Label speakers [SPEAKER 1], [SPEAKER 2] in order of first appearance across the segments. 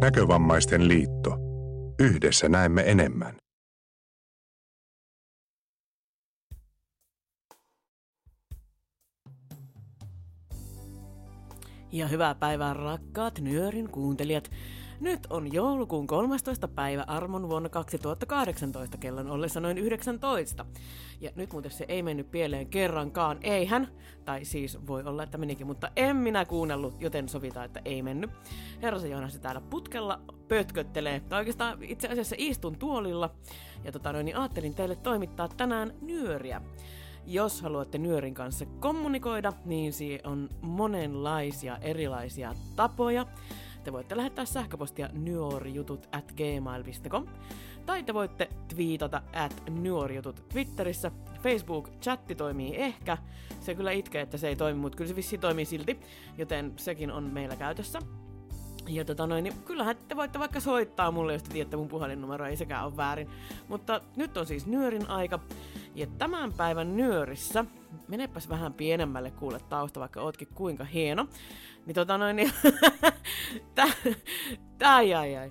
[SPEAKER 1] Näkövammaisten liitto. Yhdessä näemme enemmän.
[SPEAKER 2] Ja hyvää päivää rakkaat Nyörin kuuntelijat. Nyt on joulukuun 13. päivä armon vuonna 2018 kellon ollessa noin 19. Ja nyt muuten se ei mennyt pieleen kerrankaan, eihän. Tai siis voi olla, että menikin, mutta en minä kuunnellut, joten sovitaan, että ei mennyt. Herra se Joonasi täällä putkella pötköttelee, tai oikeastaan itse asiassa istun tuolilla. Ja tota noin, niin ajattelin teille toimittaa tänään nyöriä. Jos haluatte Nyörin kanssa kommunikoida, niin siihen on monenlaisia erilaisia tapoja. Te voitte lähettää sähköpostia nyorjutut at gmail.com tai te voitte twiitata at nyorjutut Twitterissä. Facebook-chatti toimii ehkä. Se kyllä itkee, että se ei toimi, mutta kyllä se vissi toimii silti, joten sekin on meillä käytössä. Ja tota noin, niin kyllähän te voitte vaikka soittaa mulle, jos te tiedätte mun puhelinnumero, ei sekään ole väärin. Mutta nyt on siis nyörin aika. Ja tämän päivän nyörissä, menepäs vähän pienemmälle kuule tausta, vaikka ootkin kuinka hieno. Niin tota noin, niin tää, tää ai ai.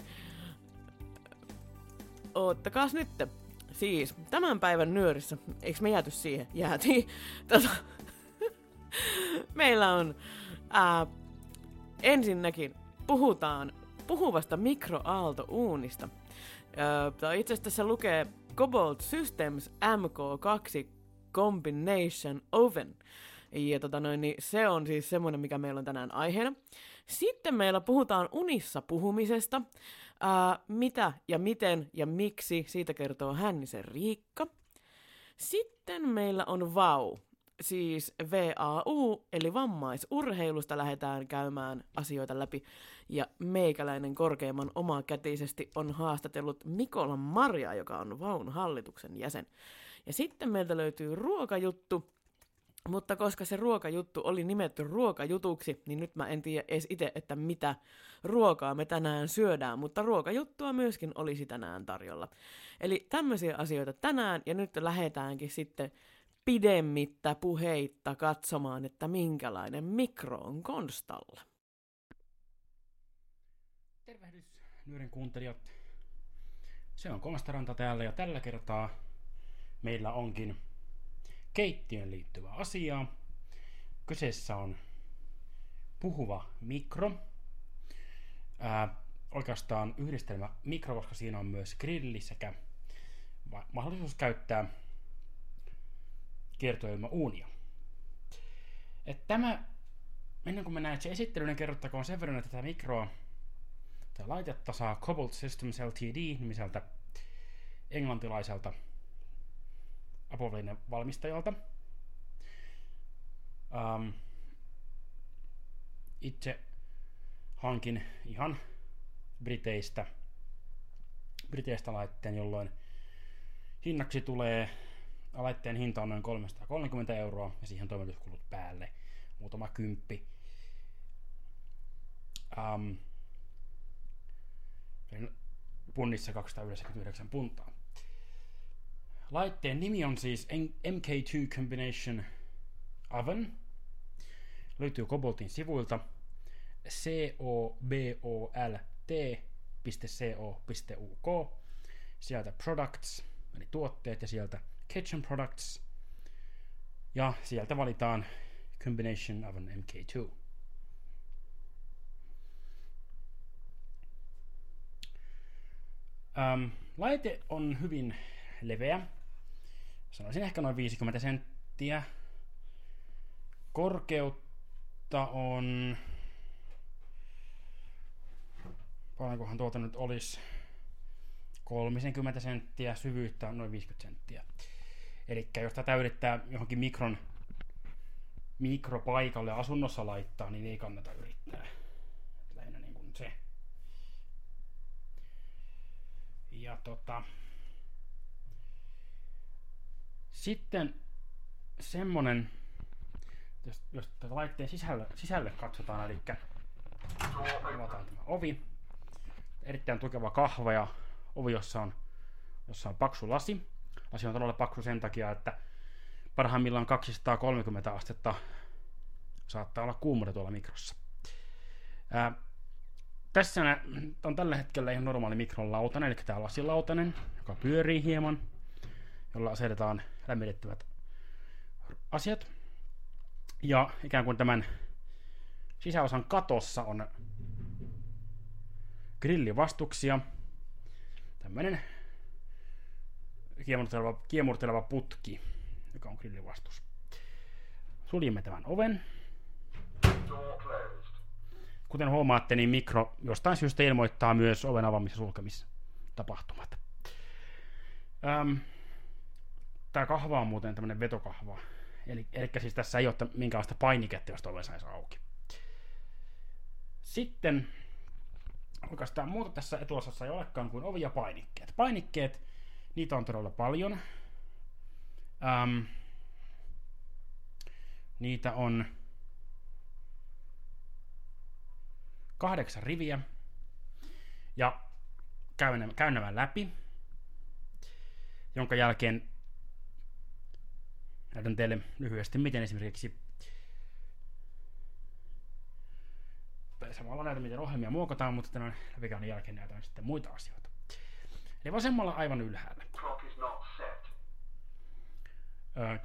[SPEAKER 2] Oottakaas nyt. Siis, tämän päivän nyörissä, eikö me jääty siihen? Jäätiin. Tota, meillä on ää, ensinnäkin puhutaan puhuvasta mikroaaltouunista. Itse asiassa tässä lukee Cobalt Systems MK2 Combination Oven. Ja tota noin, niin se on siis semmoinen, mikä meillä on tänään aiheena. Sitten meillä puhutaan unissa puhumisesta. Ää, mitä ja miten ja miksi, siitä kertoo Hännisen Riikka. Sitten meillä on VAU, siis VAU, eli vammaisurheilusta lähdetään käymään asioita läpi. Ja meikäläinen korkeimman omakätisesti on haastatellut Mikola Maria, joka on VAUn hallituksen jäsen. Ja sitten meiltä löytyy ruokajuttu, mutta koska se ruokajuttu oli nimetty ruokajutuksi, niin nyt mä en tiedä edes itse, että mitä ruokaa me tänään syödään, mutta ruokajuttua myöskin olisi tänään tarjolla. Eli tämmöisiä asioita tänään, ja nyt lähdetäänkin sitten pidemmittä puheitta katsomaan, että minkälainen mikro on konstalla.
[SPEAKER 3] Tervehdys, Nyörin kuuntelijat. Se on Konstaranta täällä ja tällä kertaa meillä onkin keittiön liittyvä asia. Kyseessä on puhuva mikro. Ää, oikeastaan yhdistelmä mikro, koska siinä on myös grilli sekä mahdollisuus käyttää kiertoilmauunia. Et tämä, ennen kuin mennään itse esittelyyn, niin kerrottakoon sen verran, että tätä mikroa, tätä laitetta saa Cobalt Systems Ltd. nimiseltä englantilaiselta Apovelinen valmistajalta. Um, itse hankin ihan Briteistä, Briteistä laitteen, jolloin hinnaksi tulee, laitteen hinta on noin 330 euroa ja siihen toimituskulut päälle muutama kymppi. Um, punnissa 299 puntaa. Laitteen nimi on siis MK2 Combination Oven. Löytyy Coboltin sivuilta cobolt.co.uk. Sieltä Products, eli tuotteet, ja sieltä Kitchen Products. Ja sieltä valitaan Combination Oven MK2. Um, laite on hyvin leveä, sanoisin ehkä noin 50 senttiä. Korkeutta on... Paljonkohan tuota nyt olisi? 30 senttiä, syvyyttä on noin 50 senttiä. Eli jos tätä yrittää johonkin mikron mikropaikalle asunnossa laittaa, niin ei kannata yrittää. Lähinnä niin kuin se. Ja tota, sitten semmonen, jos, jos tätä laitteen sisälle, sisälle katsotaan, eli avataan tämä ovi. Erittäin tukeva kahva ja ovi, jossa on, jossa on paksu lasi. Lasi on todella paksu sen takia, että parhaimmillaan 230 astetta saattaa olla kuumuuden tuolla mikrossa. Ää, tässä on tällä hetkellä ihan normaali mikrolautanen, eli tämä lasilautanen, joka pyörii hieman, jolla asetetaan lämmitettävät asiat. Ja ikään kuin tämän sisäosan katossa on grillivastuksia. Tämmöinen kiemurteleva, kiemurteleva putki, joka on grillivastus. Suljemme tämän oven. Kuten huomaatte, niin mikro jostain syystä ilmoittaa myös oven avaamis- ja sulkemistapahtumat. Öm, Tämä kahva on muuten tämmöinen vetokahva. Eli, eli siis tässä ei ole minkäänlaista painiketta, josta oven saisi auki. Sitten oikeastaan muuta tässä etuosassa ei olekaan kuin ovi ja painikkeet. Painikkeet, niitä on todella paljon. Öm, niitä on kahdeksan riviä. Ja käyn, käyn nämä läpi. Jonka jälkeen näytän teille lyhyesti, miten esimerkiksi tai samalla näytän, miten ohjelmia muokataan, mutta tämän läpikäynnin jälkeen näytän sitten muita asioita. Eli vasemmalla aivan ylhäällä.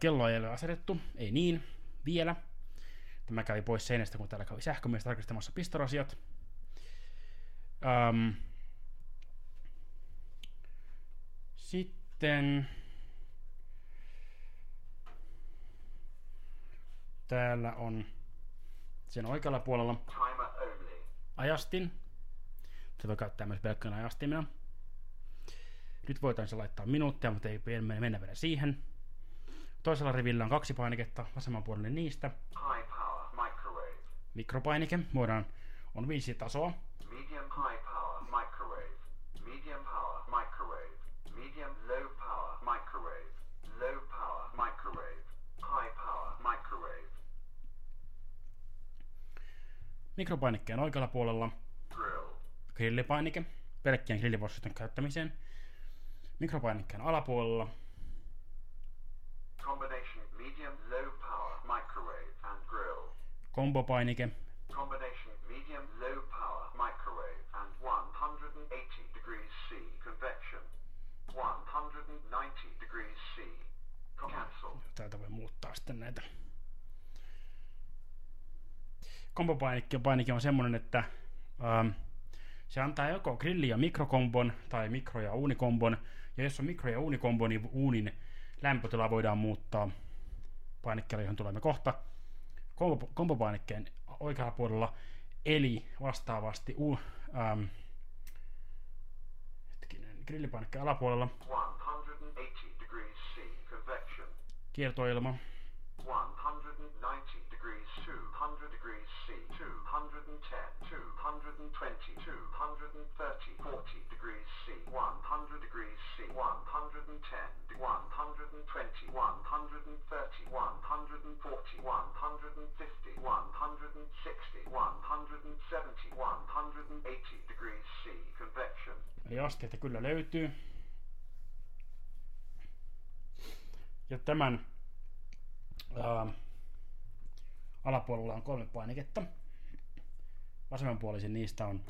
[SPEAKER 3] Kello ei ole asetettu, ei niin, vielä. Tämä kävi pois seinästä, kun täällä kävi sähkömies tarkistamassa pistorasiat. Öm, sitten täällä on sen oikealla puolella ajastin. Se voi käyttää myös pelkkänä ajastimena. Nyt voitaisiin laittaa minuuttia, mutta ei mennä vielä siihen. Toisella rivillä on kaksi painiketta, vasemmanpuolelle niistä.
[SPEAKER 4] High power microwave.
[SPEAKER 3] Mikropainike, voidaan, on viisi tasoa.
[SPEAKER 4] Medium high power microwave. Medium power microwave. Medium low power microwave. Low power microwave. High power microwave.
[SPEAKER 3] Mikropainikkeen oikealla puolella
[SPEAKER 4] Grill.
[SPEAKER 3] grillipainike, pelkkien grillivastusten käyttämiseen. Mikropainikkeen alapuolella
[SPEAKER 4] Combination medium low power microwave and grill.
[SPEAKER 3] kombopainike,
[SPEAKER 4] Combination medium low power microwave and 180 degrees C convection. 190 degrees C. Cancel.
[SPEAKER 3] täältä voi muuttaa sitten näitä. Kombopainikke painike on semmonen, että ähm, se antaa joko grilli- ja mikrokombon tai mikro- ja uunikombon. Ja jos on mikro- ja uunikombo, niin uunin lämpötila voidaan muuttaa painikkeella, johon tulemme kohta. Kombo, kombopainikkeen oikealla puolella, eli vastaavasti u, ähm, hetkinen, grillipainikkeen alapuolella
[SPEAKER 4] 180 degrees C convection.
[SPEAKER 3] kiertoilma,
[SPEAKER 4] 190 degrees 200 degrees C 210 220 230 40 degrees C 100 degrees C 110 120 130 140 150 160 170 180 degrees C convection
[SPEAKER 3] Eli asteita kyllä löytyy. Ja tämän ää, alapuolella on kolme painiketta. Vasemmanpuolisin niistä on...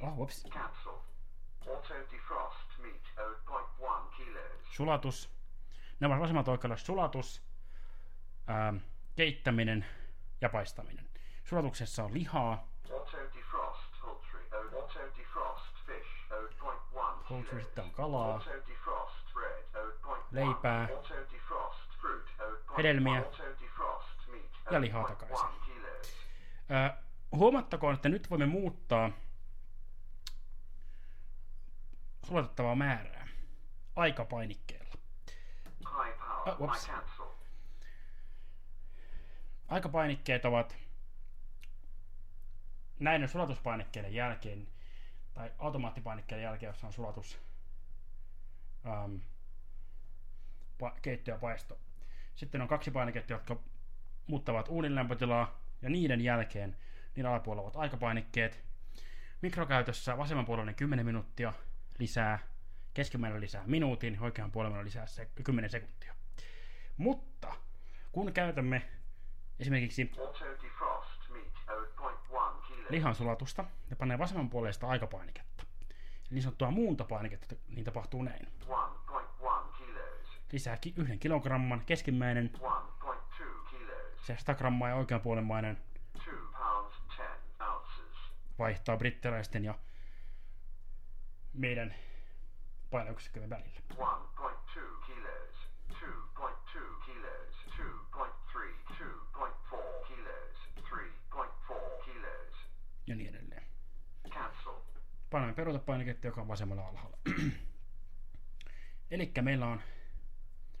[SPEAKER 3] Oh,
[SPEAKER 4] 0.1 kilos
[SPEAKER 3] Sulatus. Ne ovat vasemmalta oikealle sulatus, ää, keittäminen ja paistaminen. Sulatuksessa on lihaa,
[SPEAKER 4] poultry. Oh. 0.1
[SPEAKER 3] poultry, sitten on kalaa,
[SPEAKER 4] Auto defrost bread. 0.1
[SPEAKER 3] Leipää.
[SPEAKER 4] Auto defrost fruit. 0.1
[SPEAKER 3] Hedelmiä. Ja lihaa
[SPEAKER 4] 0.1
[SPEAKER 3] takaisin. Ää, huomattakoon, että nyt voimme muuttaa sulatettavaa määrää aikapainikkeella. Oh. Aikapainikkeet ovat näiden sulatuspainikkeiden jälkeen, tai automaattipainikkeiden jälkeen, jossa on sulatus, ähm, pa- keitto ja paisto. Sitten on kaksi painiketta, jotka muuttavat uunin lämpötilaa, ja niiden jälkeen niin alapuolella ovat aikapainikkeet. Mikrokäytössä vasemmanpuolinen 10 minuuttia lisää, keskimmäinen lisää minuutin, oikean puolella lisää se 10 sekuntia. Mutta kun käytämme esimerkiksi
[SPEAKER 4] Auto defrost meat. 0.1 kilos.
[SPEAKER 3] lihan sulatusta ja panee vasemman puoleista aikapainiketta. Niin sanottua muuntopainiketta, niin tapahtuu näin.
[SPEAKER 4] 1.1 kilos.
[SPEAKER 3] Lisää ki- yhden kilogramman keskimmäinen,
[SPEAKER 4] 1.2 kilos.
[SPEAKER 3] se 100 grammaa ja oikeanpuolenmainen vaihtaa brittiläisten ja meidän painoyksikkömme välillä.
[SPEAKER 4] 1.2 kilos. 2.2 kilos. 2.3, 2.4 kilos. 3.4 kilos.
[SPEAKER 3] Ja niin edelleen.
[SPEAKER 4] Cancel.
[SPEAKER 3] Painamme peruutepainiketta, joka on vasemmalla alhaalla. Eli meillä on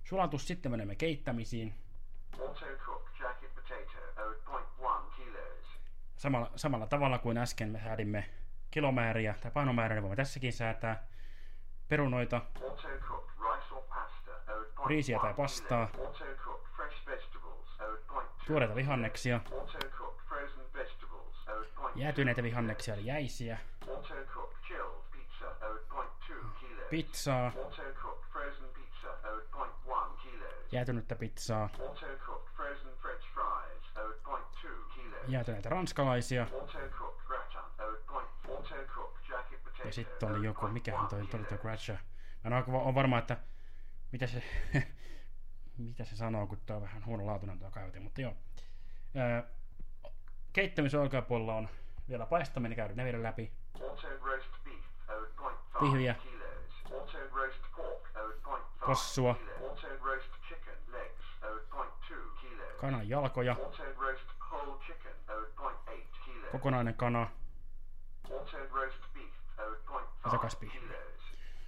[SPEAKER 3] sulatus, sitten menemme keittämisiin.
[SPEAKER 4] Auto
[SPEAKER 3] Samalla, samalla tavalla kuin äsken me säädimme kilomääriä tai painomääriä, niin voimme tässäkin säätää perunoita,
[SPEAKER 4] Auto cook rice or pasta 0.1
[SPEAKER 3] Riisiä tai pastaa.
[SPEAKER 4] kilos. Auto cook fresh vegetables 0.2
[SPEAKER 3] tuoreita vihanneksia,
[SPEAKER 4] Auto cook frozen vegetables 0.2
[SPEAKER 3] jäätyneitä vihanneksia eli jäisiä,
[SPEAKER 4] Auto cook chilled pizza 0.2 kilos.
[SPEAKER 3] pizzaa,
[SPEAKER 4] Auto cook frozen pizza 0.1 kilos.
[SPEAKER 3] jäätynyttä pizzaa,
[SPEAKER 4] Auto cook frozen french fries 0.2 kilos.
[SPEAKER 3] jäätyneitä ranskalaisia,
[SPEAKER 4] Auto cook gratin 0.4 Auto cook jacket potato
[SPEAKER 3] ja sitten oli joku, mikähän toi
[SPEAKER 4] 0.1
[SPEAKER 3] tuli tuo. Gratcha. Mä en ole varma, että mitä se, mitä se sanoo, kun tuo on vähän huonolaatuinen tuo kaivotin, mutta joo. Öö, keittämisen oikeapuolella on vielä paistaminen, käydään ne vielä läpi.
[SPEAKER 4] Auto roast beef 0.5
[SPEAKER 3] Pihviä.
[SPEAKER 4] kilos. Auto roast pork 0.5
[SPEAKER 3] Possua.
[SPEAKER 4] kilos. Auto roast chicken legs 0.2 kilos.
[SPEAKER 3] Kanan jalkoja,
[SPEAKER 4] Auto roast whole chicken 0.8 kilos.
[SPEAKER 3] Kokonainen kana,
[SPEAKER 4] Auto roast beef
[SPEAKER 3] Ja takas
[SPEAKER 4] 0.5
[SPEAKER 3] pihvi.
[SPEAKER 4] kilos.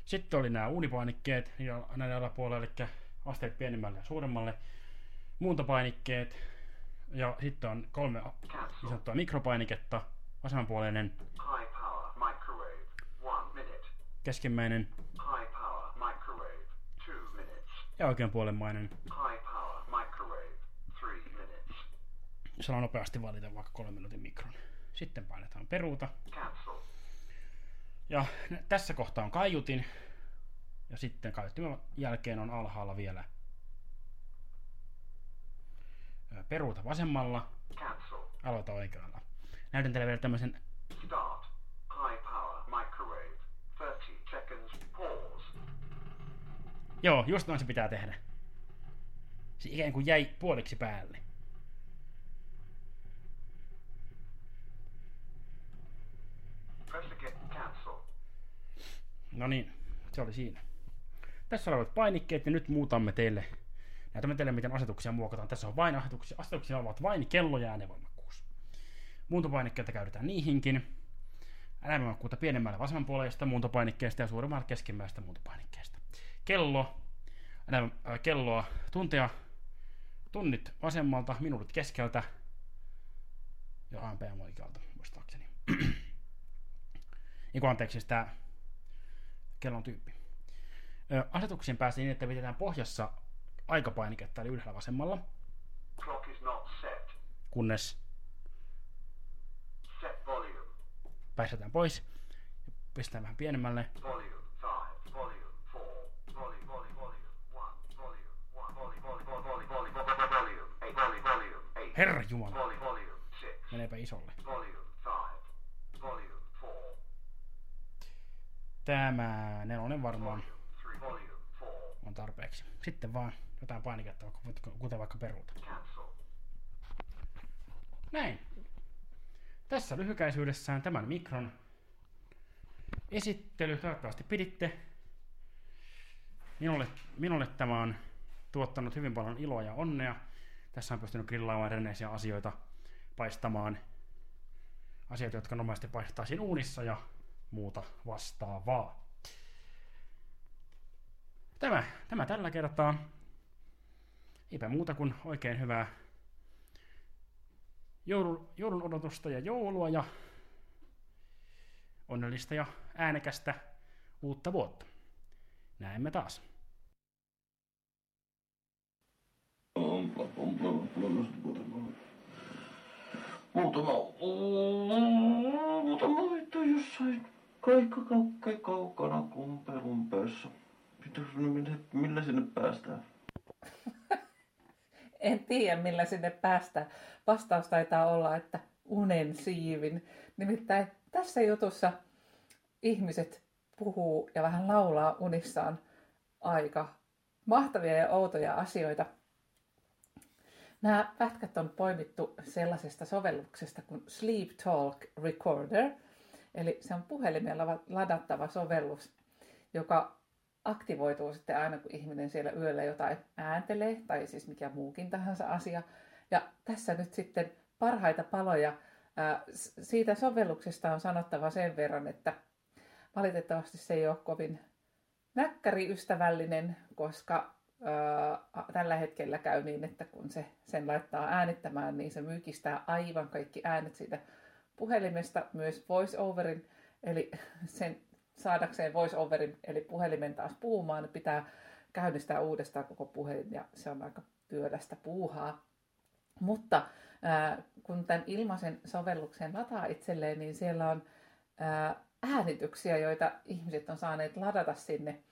[SPEAKER 3] Sitten oli nämä uunipainikkeet näiden alapuolella, eli asteet pienemmälle ja suuremmalle. Muuntopainikkeet. Ja sitten on kolme niin sanottua mikropainiketta. Vasemmanpuoleinen,
[SPEAKER 4] High power microwave 1 minute.
[SPEAKER 3] keskimmäinen
[SPEAKER 4] High power microwave 2 minutes.
[SPEAKER 3] ja oikeanpuolenmainen.
[SPEAKER 4] High power microwave 3 minutes.
[SPEAKER 3] Saa nopeasti valita vaikka kolmen minuutin mikron. Sitten painetaan peruuta. Ja tässä kohtaa on kaiutin. Ja sitten kaiuttimen jälkeen on alhaalla vielä peruuta vasemmalla, aloita oikealla. Näytän teille vielä tämmöisen
[SPEAKER 4] Start. High power microwave. 30 seconds. Pause.
[SPEAKER 3] Joo, just noin se pitää tehdä. Se ikään kuin jäi puoliksi päälle. No niin, se oli siinä. Tässä olevat painikkeet ja nyt muutamme teille. Näytämme teille, miten asetuksia muokataan. Tässä on vain asetuksia. Asetuksia ovat vain kello ja äänenvoimakkuus. Muuntopainikkeita käytetään niihinkin. Äänenvoimakkuutta pienemmällä vasemmanpuoleista muuntopainikkeesta ja suuremmalle keskimmäistä muuntopainikkeesta. Kello, äh, kelloa, tuntia, tunnit vasemmalta, minuutit keskeltä ja AMPM oikealta, muistaakseni. niin anteeksi, tämä kellon tyyppi. Asetuksiin pääsee niin, että pidetään pohjassa aikapainiketta, eli ylhäällä vasemmalla,
[SPEAKER 4] Clock is not set.
[SPEAKER 3] kunnes
[SPEAKER 4] Set volume.
[SPEAKER 3] päästetään pois. Ja pistetään vähän pienemmälle.
[SPEAKER 4] Volume 5. Volume 4. Volume, volume, volume 1. Volume 1. Volume, volume, volume, volume, volume, volume 8. Volume, volume 8.
[SPEAKER 3] Herra Jumala,
[SPEAKER 4] Volume, volume 6.
[SPEAKER 3] meneepä isolle.
[SPEAKER 4] Volume 5. Volume 4.
[SPEAKER 3] Tämä nelonen varmaan
[SPEAKER 4] Volume 3. Volume 4.
[SPEAKER 3] on tarpeeksi. Sitten vaan jotain painiketta, kuten vaikka peruuta. Näin. Tässä lyhykäisyydessään tämän mikron esittely. Toivottavasti piditte. Minulle, minulle tämä on tuottanut hyvin paljon iloa ja onnea. Tässä on pystynyt grillaamaan erinäisiä asioita, paistamaan asioita, jotka normaalisti paistaisiin uunissa ja muuta vastaavaa. Tämä, tämä tällä kertaa. Eipä muuta kuin oikein hyvää joulun, joulun odotusta ja joulua ja onnellista ja äänekästä uutta vuotta. Näemme taas.
[SPEAKER 5] Muutama, muutama vittu jossain kaikka kaukkeen kaukana kumpelun päässä. Pitäis millä, millä sinne päästään?
[SPEAKER 6] En tiedä, millä sinne päästään. Vastaus taitaa olla, että unen siivin. Nimittäin tässä jutussa ihmiset puhuu ja vähän laulaa unissaan aika mahtavia ja outoja asioita. Nämä pätkät on poimittu sellaisesta sovelluksesta kuin Sleep Talk Recorder, eli se on puhelimella ladattava sovellus, joka aktivoituu sitten aina, kun ihminen siellä yöllä jotain ääntelee, tai siis mikä muukin tahansa asia. Ja tässä nyt sitten parhaita paloja siitä sovelluksesta on sanottava sen verran, että valitettavasti se ei ole kovin näkkäriystävällinen, koska tällä hetkellä käy niin, että kun se sen laittaa äänittämään, niin se mykistää aivan kaikki äänet siitä puhelimesta, myös voiceoverin, eli sen saadakseen voiceoverin, eli puhelimen taas puhumaan, niin pitää käynnistää uudestaan koko puhelin, ja se on aika työlästä puuhaa. Mutta kun tämän ilmaisen sovelluksen lataa itselleen, niin siellä on ää, äänityksiä, joita ihmiset on saaneet ladata sinne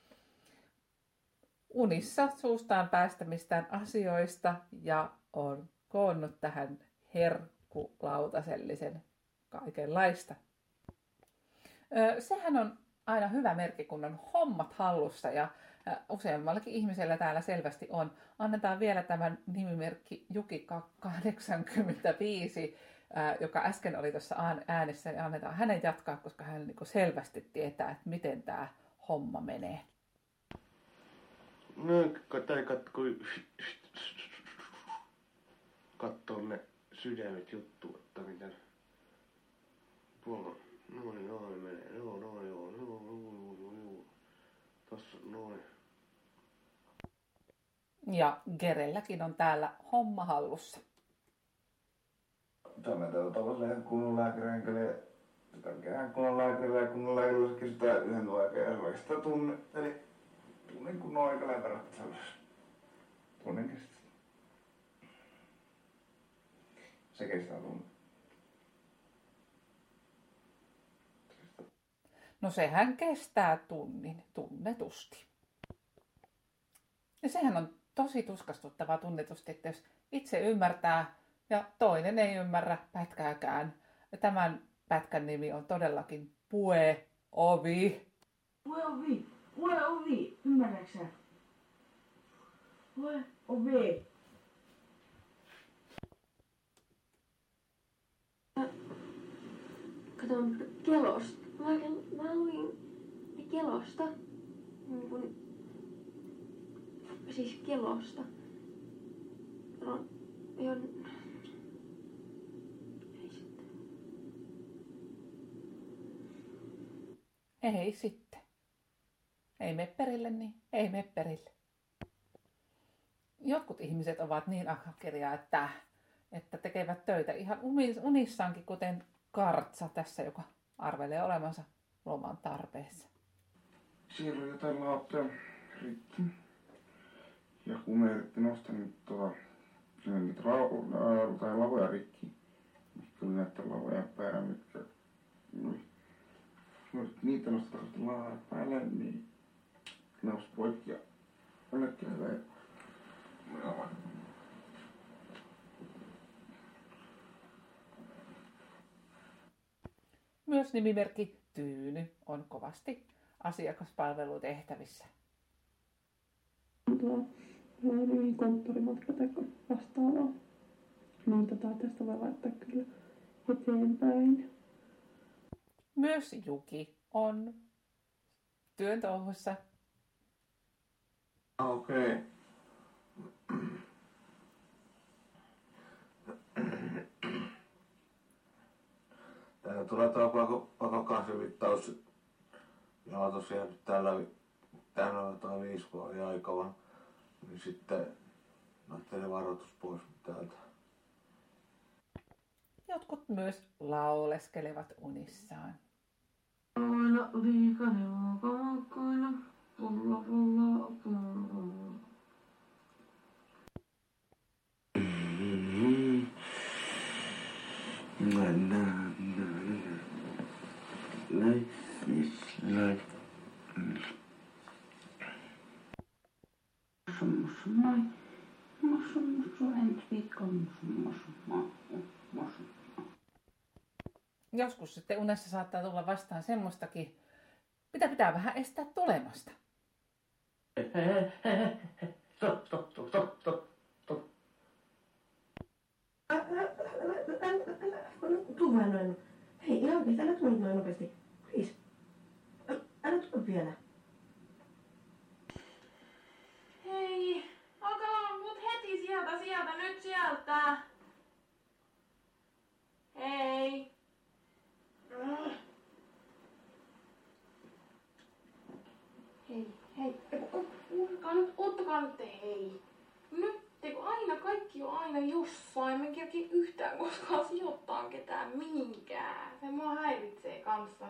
[SPEAKER 6] unissa suustaan päästämistään asioista ja on koonnut tähän herkkulautasellisen kaikenlaista. Sehän on aina hyvä merkki, kun on hommat hallussa ja useammallakin ihmisellä täällä selvästi on. Annetaan vielä tämän nimimerkki Juki85, joka äsken oli tuossa äänessä, ja annetaan hänen jatkaa, koska hän niin selvästi tietää, että miten tämä homma menee.
[SPEAKER 5] No, tai katko, katsoo ne sydämet juttu, että miten tuolla, noin, noin menee, joo, noin, joo, joo, joo, joo, joo, tossa, noin.
[SPEAKER 6] Ja Gerelläkin on täällä homma hallussa.
[SPEAKER 5] Tämä tällaiselle kunnon lääkärin kyllä tärkeää kunnon lääkärillä ja kunnon lääkärillä kestää yhden aikaa ja vaikka sitä tunne, eli tunnin kunnon aika sellaisessa. Tunnin kestää. Se kestää tunnin.
[SPEAKER 6] No sehän kestää tunnin, tunnetusti. Ja sehän on tosi tuskastuttavaa tunnetusti, että jos itse ymmärtää ja toinen ei ymmärrä pätkääkään. Ja tämän pätkän nimi on todellakin Pue Ovi.
[SPEAKER 7] Pue Ovi, Pue Ovi, ymmärräksä? Pue Ovi.
[SPEAKER 8] Katon kelosta. Mä, mä luin kelosta. Niin kun, siis kelosta. No, on
[SPEAKER 6] Ei sitten. Ei me perille, niin ei me perille. Jotkut ihmiset ovat niin ahkeria, että, että tekevät töitä ihan unissaankin, kuten Kartsa tässä, joka arvelee olevansa loman tarpeessa.
[SPEAKER 5] Siellä on jotain laattoja rikki. Ja kun me yritettiin nostaa niin tuota, niitä ra- tai lavoja rikki, mitkä oli näitä lavoja päällä, mitkä oli jos niitä nostaa laa päälle, niin ne olisi poikki ja onnekki hyvä.
[SPEAKER 6] Myös nimimerkki Tyyny on kovasti asiakaspalvelutehtävissä.
[SPEAKER 9] Tuo niin konttorimatka tai vastaavaa. Niin tota, tästä voi laittaa kyllä eteenpäin.
[SPEAKER 6] Myös Juki on työn touhussa.
[SPEAKER 5] Okei. Okay. Tulee tuo pako, pakokasvivittaus. Ja tosiaan täällä, täällä on tuo viisi vuoden aika Niin sitten lähtee varoitus pois täältä.
[SPEAKER 6] Jotkut myös lauleskelevat unissaan.
[SPEAKER 7] Aina liikanen makkoina, pulla pulla pulla.
[SPEAKER 5] Na na na. Life is.
[SPEAKER 7] Mussumus.
[SPEAKER 6] joskus sitten unessa saattaa tulla vastaan semmoistakin, mitä pitää vähän estää tulemasta.
[SPEAKER 7] Stop, stop, stop, stop, stop, stop. Tuu vähän noin. Hei, ihan oikeesti, älä nyt noin nopeasti. Please. Älä, älä tuu vielä.
[SPEAKER 10] Hei, alkaa mut heti sieltä, sieltä, nyt sieltä. Hei. Hei, hei, ottakaa nyt, ottakaa nyt hei. Kaikki on aina jossain, me kerki yhtään koskaan sijoittaa ketään mihinkään. Se mua häiritsee kanssa.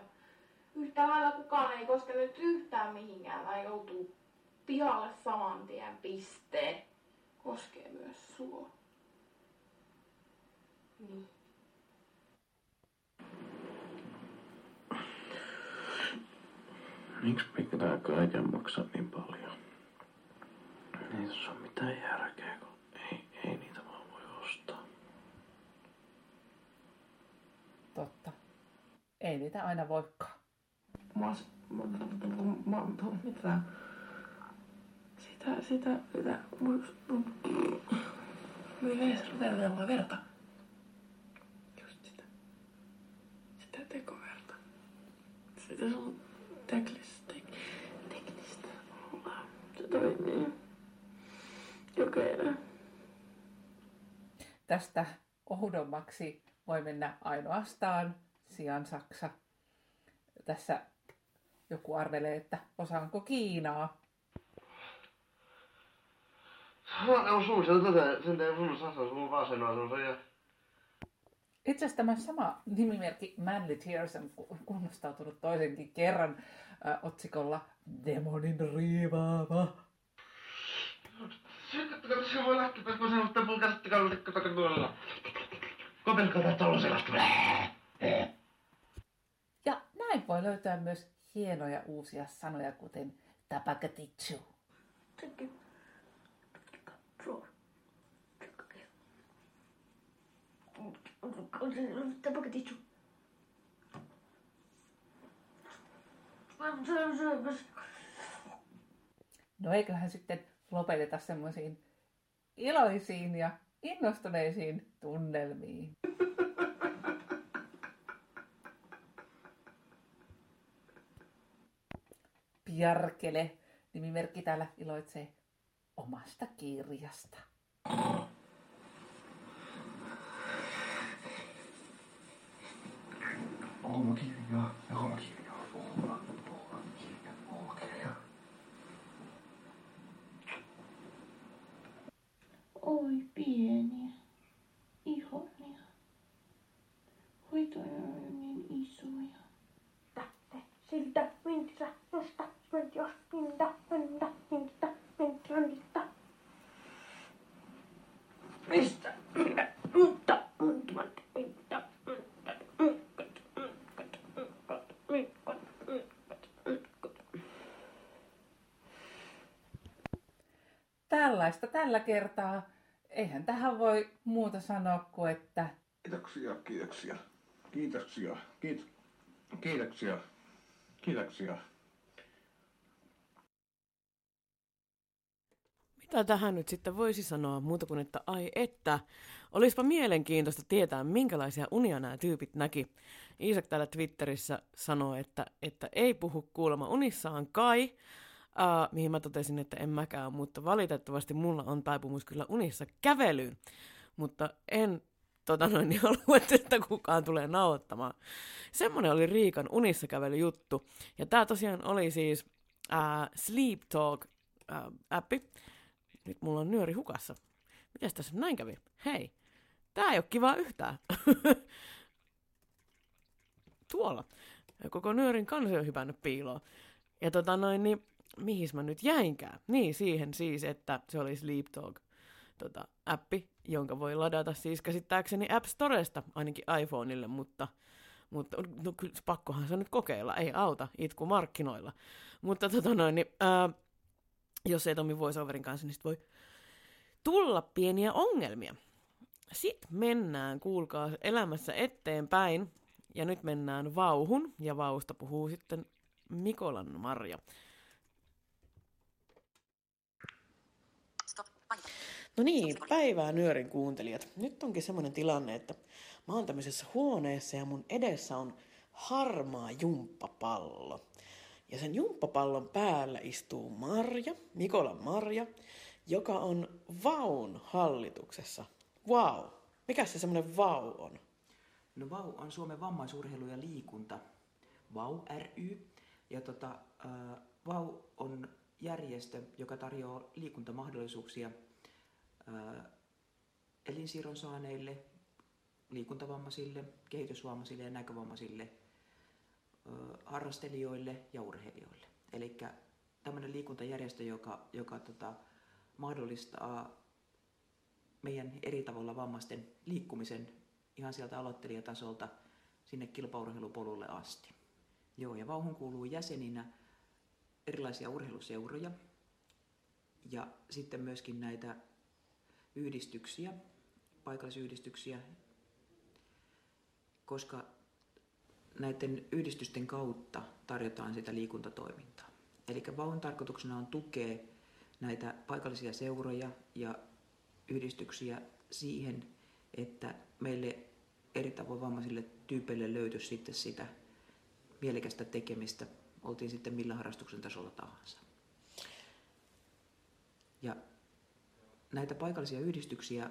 [SPEAKER 10] Yhtä lailla kukaan ei koske nyt yhtään mihinkään tai joutuu pihalle saman tien piste. Koskee myös sua. Niin.
[SPEAKER 5] Miksi pitää kaiken maksaa niin paljon? Ei tässä ole mitään järkeä, ei, niitä vaan voi ostaa.
[SPEAKER 6] Totta. Ei niitä aina voikaan.
[SPEAKER 7] Mä mä, mitä? Sitä, sitä, sitä, mun, mun, mun veessä rupea verta. Just sitä. Sitä tekoverta. Sitä sun teknistä, tek, teknistä. Se toimii. Jokeinen.
[SPEAKER 6] Tästä ohudommaksi voi mennä ainoastaan sian Saksa. Tässä joku arvelee, että osaanko Kiinaa.
[SPEAKER 5] Ja...
[SPEAKER 6] Itse asiassa tämä sama nimimerkki Manly Tears on ku- kunnostautunut toisenkin kerran äh, otsikolla Demonin riivaava.
[SPEAKER 5] Se voi lähteä, että mä sanon, että mun käsitti kallikko tuolla. Kopelko tätä on sellaista.
[SPEAKER 6] Ja näin voi löytää myös hienoja uusia sanoja, kuten tapakatitsu.
[SPEAKER 7] Katso. Tapakatitsu.
[SPEAKER 6] No eiköhän sitten lopeteta semmoisiin iloisiin ja innostuneisiin tunnelmiin. Piarkele, nimimerkki täällä iloitsee omasta kirjasta.
[SPEAKER 5] Oma kirjaa, ja oma kirjaa, oma, oma kirjaa, oma kirjaa.
[SPEAKER 7] Oi pieniä, ihonia. Hoitoja on niin isoja. Tätte, siltä, mintä, josta, jos, mintä, mintä, mintä, mintä, mintä. Mistä? Minä, mutta, mutta, mutta, mitä,
[SPEAKER 6] Tällaista tällä kertaa. Eihän tähän voi muuta sanoa kuin, että
[SPEAKER 5] Kiitoksia, kiitoksia. Kiitoksia, kiit, kiitoksia, kiitoksia.
[SPEAKER 2] Mitä tähän nyt sitten voisi sanoa muuta kuin, että ai että, olisipa mielenkiintoista tietää, minkälaisia unia nämä tyypit näki. Iisak täällä Twitterissä sanoi, että, että ei puhu kuulemma unissaan kai, uh, mihin mä totesin, että en mäkään, mutta valitettavasti mulla on taipumus kyllä unissa kävelyyn, mutta en tota noin, niin halua, että kukaan tulee nauhoittamaan. Semmoinen oli Riikan unissa kävelyjuttu. Ja tämä tosiaan oli siis uh, Sleep Talk-appi, nyt mulla on nyöri hukassa. Mitäs tässä näin kävi? Hei, tää ei ole kivaa yhtään. Tuolla. Koko nyörin kansi on hypännyt piiloon. Ja tota noin, niin mihin mä nyt jäinkään? Niin, siihen siis, että se oli Sleep Talk tota, appi, jonka voi ladata siis käsittääkseni App Storesta, ainakin iPhoneille, mutta, mutta no, kyllä pakkohan se nyt kokeilla, ei auta, itku markkinoilla. Mutta tota noin, niin, ää, jos ei toimi VoiceOverin kanssa, niin sit voi tulla pieniä ongelmia. Sitten mennään, kuulkaa, elämässä eteenpäin. Ja nyt mennään vauhun, ja vausta puhuu sitten Mikolan Marja. No niin, päivää nyörin kuuntelijat. Nyt onkin semmoinen tilanne, että mä oon tämmöisessä huoneessa ja mun edessä on harmaa jumppapallo. Ja sen jumppapallon päällä istuu Marja, Mikolan Marja, joka on VAUn hallituksessa. Vau! Wow. Mikä se semmoinen VAU on?
[SPEAKER 11] No VAU on Suomen vammaisurheilu ja liikunta, VAU ry. Ja tota, äh, VAU on järjestö, joka tarjoaa liikuntamahdollisuuksia elinsiirron saaneille, liikuntavammaisille, kehitysvammaisille ja näkövammaisille harrastelijoille ja urheilijoille. Eli tämmöinen liikuntajärjestö, joka, joka tota, mahdollistaa meidän eri tavalla vammaisten liikkumisen ihan sieltä aloittelijatasolta sinne kilpaurheilupolulle asti. Joo, ja vauhun kuuluu jäseninä erilaisia urheiluseuroja ja sitten myöskin näitä yhdistyksiä, paikallisyhdistyksiä, koska näiden yhdistysten kautta tarjotaan sitä liikuntatoimintaa. Eli vauhun tarkoituksena on tukea näitä paikallisia seuroja ja yhdistyksiä siihen, että meille eri tavoin vammaisille tyypeille löytyisi sitten sitä mielekästä tekemistä, oltiin sitten millä harrastuksen tasolla tahansa. Ja näitä paikallisia yhdistyksiä